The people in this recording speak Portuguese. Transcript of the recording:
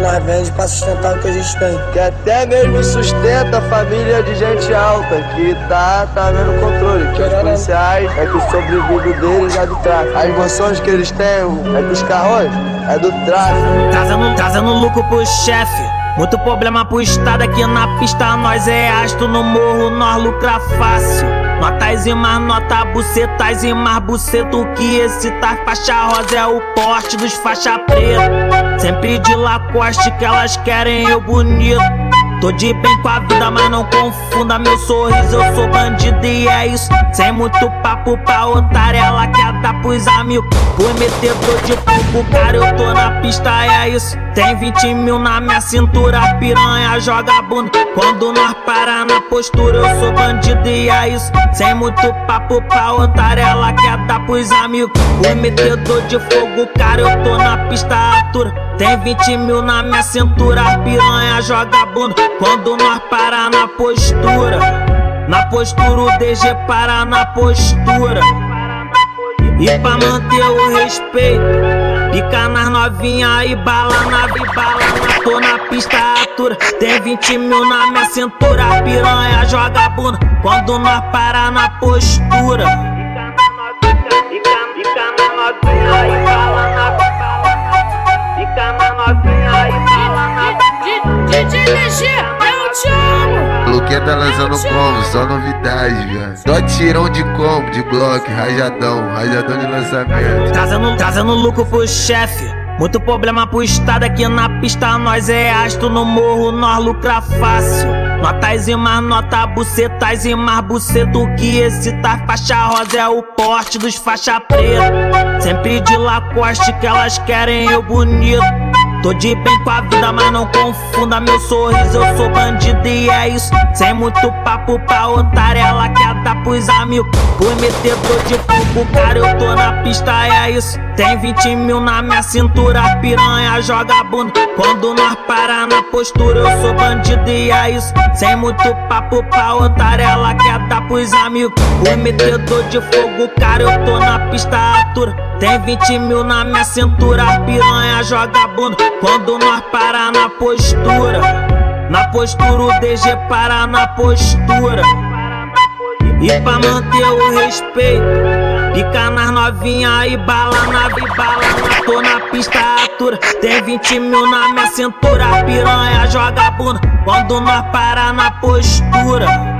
nós vende pra sustentar o que a gente tem. Que até mesmo sustenta a família de gente alta, que tá, tá vendo controle. Que os policiais é que o sobrevive deles é do tráfico. As emoções que eles têm é dos carros, é do tráfico. Trazendo, trazendo lucro pro chefe. Muito problema pro estado aqui na pista, nós é astro no morro, nós lucra fácil. Notas e mais nota, bucetas e mais buceto que esse tá faixa rosa é o porte dos faixa preta. Sempre de Lacoste que elas querem eu bonito. Tô de bem com a vida, mas não confunda meu sorriso. Eu sou bandido e é isso. Sem muito papo pra otária, ela quer dar pros amigos. Fui metedor de fogo, cara, eu tô na pista, é isso. Tem 20 mil na minha cintura, piranha joga bunda. Quando nós para na postura, eu sou bandido e é isso. Sem muito papo pra otária, ela quer dar pros amigos. Fui metedor de fogo, cara, eu tô na pista altura. Tem 20 mil na minha cintura, piranha joga bunda. Quando nós para na postura, na postura o DG para na postura. E pra manter o respeito, pica nas novinha e bala na bala tô na pista altura. Tem 20 mil na minha cintura, piranha joga bunda. Quando nós para na postura. Pica na novinha e bala na Luquinha tá lançando como? Só novidade, velho. Só tirão de combo, de bloco, rajadão, rajadão de lançamento. Trazendo, trazendo lucro pro chefe. Muito problema pro estado aqui na pista, nós é astro no morro, nós lucra fácil. Notas e mais nota, bucetas e mais buceto que esse tá faixa rosa é o porte dos faixa preta. Sempre de Lacoste que elas querem eu bonito. Tô de bem com a vida, mas não confunda meu sorriso. Eu sou bandido e é isso. Sem muito papo pra otária, ela quer dar pros amigos. Fui metedor de fogo, cara, eu tô na pista, é isso. Tem 20 mil na minha cintura, piranha joga bunda. Quando nós para na postura, eu sou bandido e é isso. Sem muito papo pra otária, ela quer dar pros amigos. Fui metedor de fogo, cara, eu tô na pista altura. Tem 20 mil na minha cintura, piranha joga bunda. Quando nós para na postura, na postura o DG para na postura. E pra manter o respeito, pica nas novinha e bala na bala tô na pista altura. Tem 20 mil na minha cintura, piranha joga bunda. Quando nós para na postura.